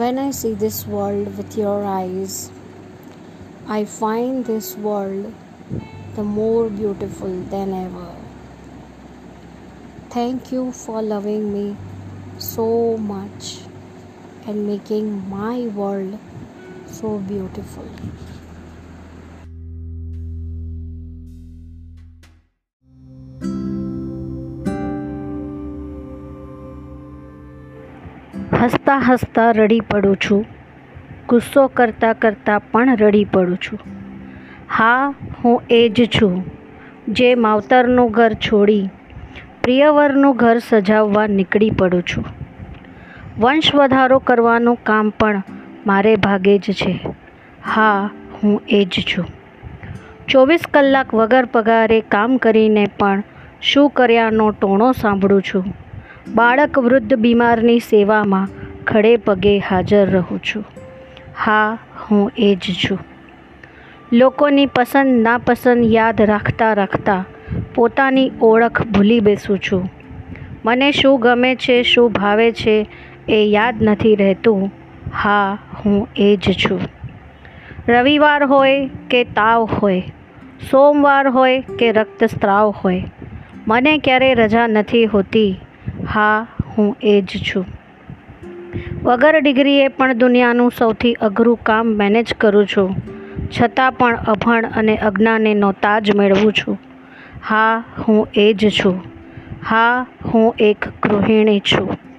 When I see this world with your eyes, I find this world the more beautiful than ever. Thank you for loving me so much and making my world so beautiful. હસતા હસતા રડી પડું છું. ગુસ્સો કરતાં કરતાં પણ રડી પડું છું. હા, હું એ જ છું, જે માવતરનું ઘર છોડી, પ્રિયવરનું ઘર સજાવવા નીકળી પડું છું. વંશ વધારો કરવાનું કામ પણ મારે ભાગે જ છે. હા, હું એ જ છું. ચોવીસ કલાક વગર પગારે કામ કરીને પણ શું કર્યાનો ટોણો સાંભળું છું. બાળક વૃદ્ધ બીમારની સેવામાં ખડે પગે હાજર રહું છું. હા, હું એ જ છું. લોકોની પસંદ નાપસંદ યાદ રાખતા રાખતા પોતાની ઓળખ ભૂલી બેસું છું. મને શું ગમે છે, શું ભાવે છે એ યાદ નથી રહેતું. હા, હું એ જ છું. રવિવાર હોય કે તાવ હોય, સોમવાર હોય કે રક્તસ્રાવ હોય, મને ક્યારેય રજા નથી હોતી. હા, હું એ જ છું. વગર ડિગ્રીએ પણ દુનિયાનું સૌથી અઘરું કામ મેનેજ કરું છું. છતાં પણ અભણ અને અજ્ઞાનીનો તાજ મેળવું છું. હા, હું એ જ છું. હા, હું એક ગૃહિણી છું.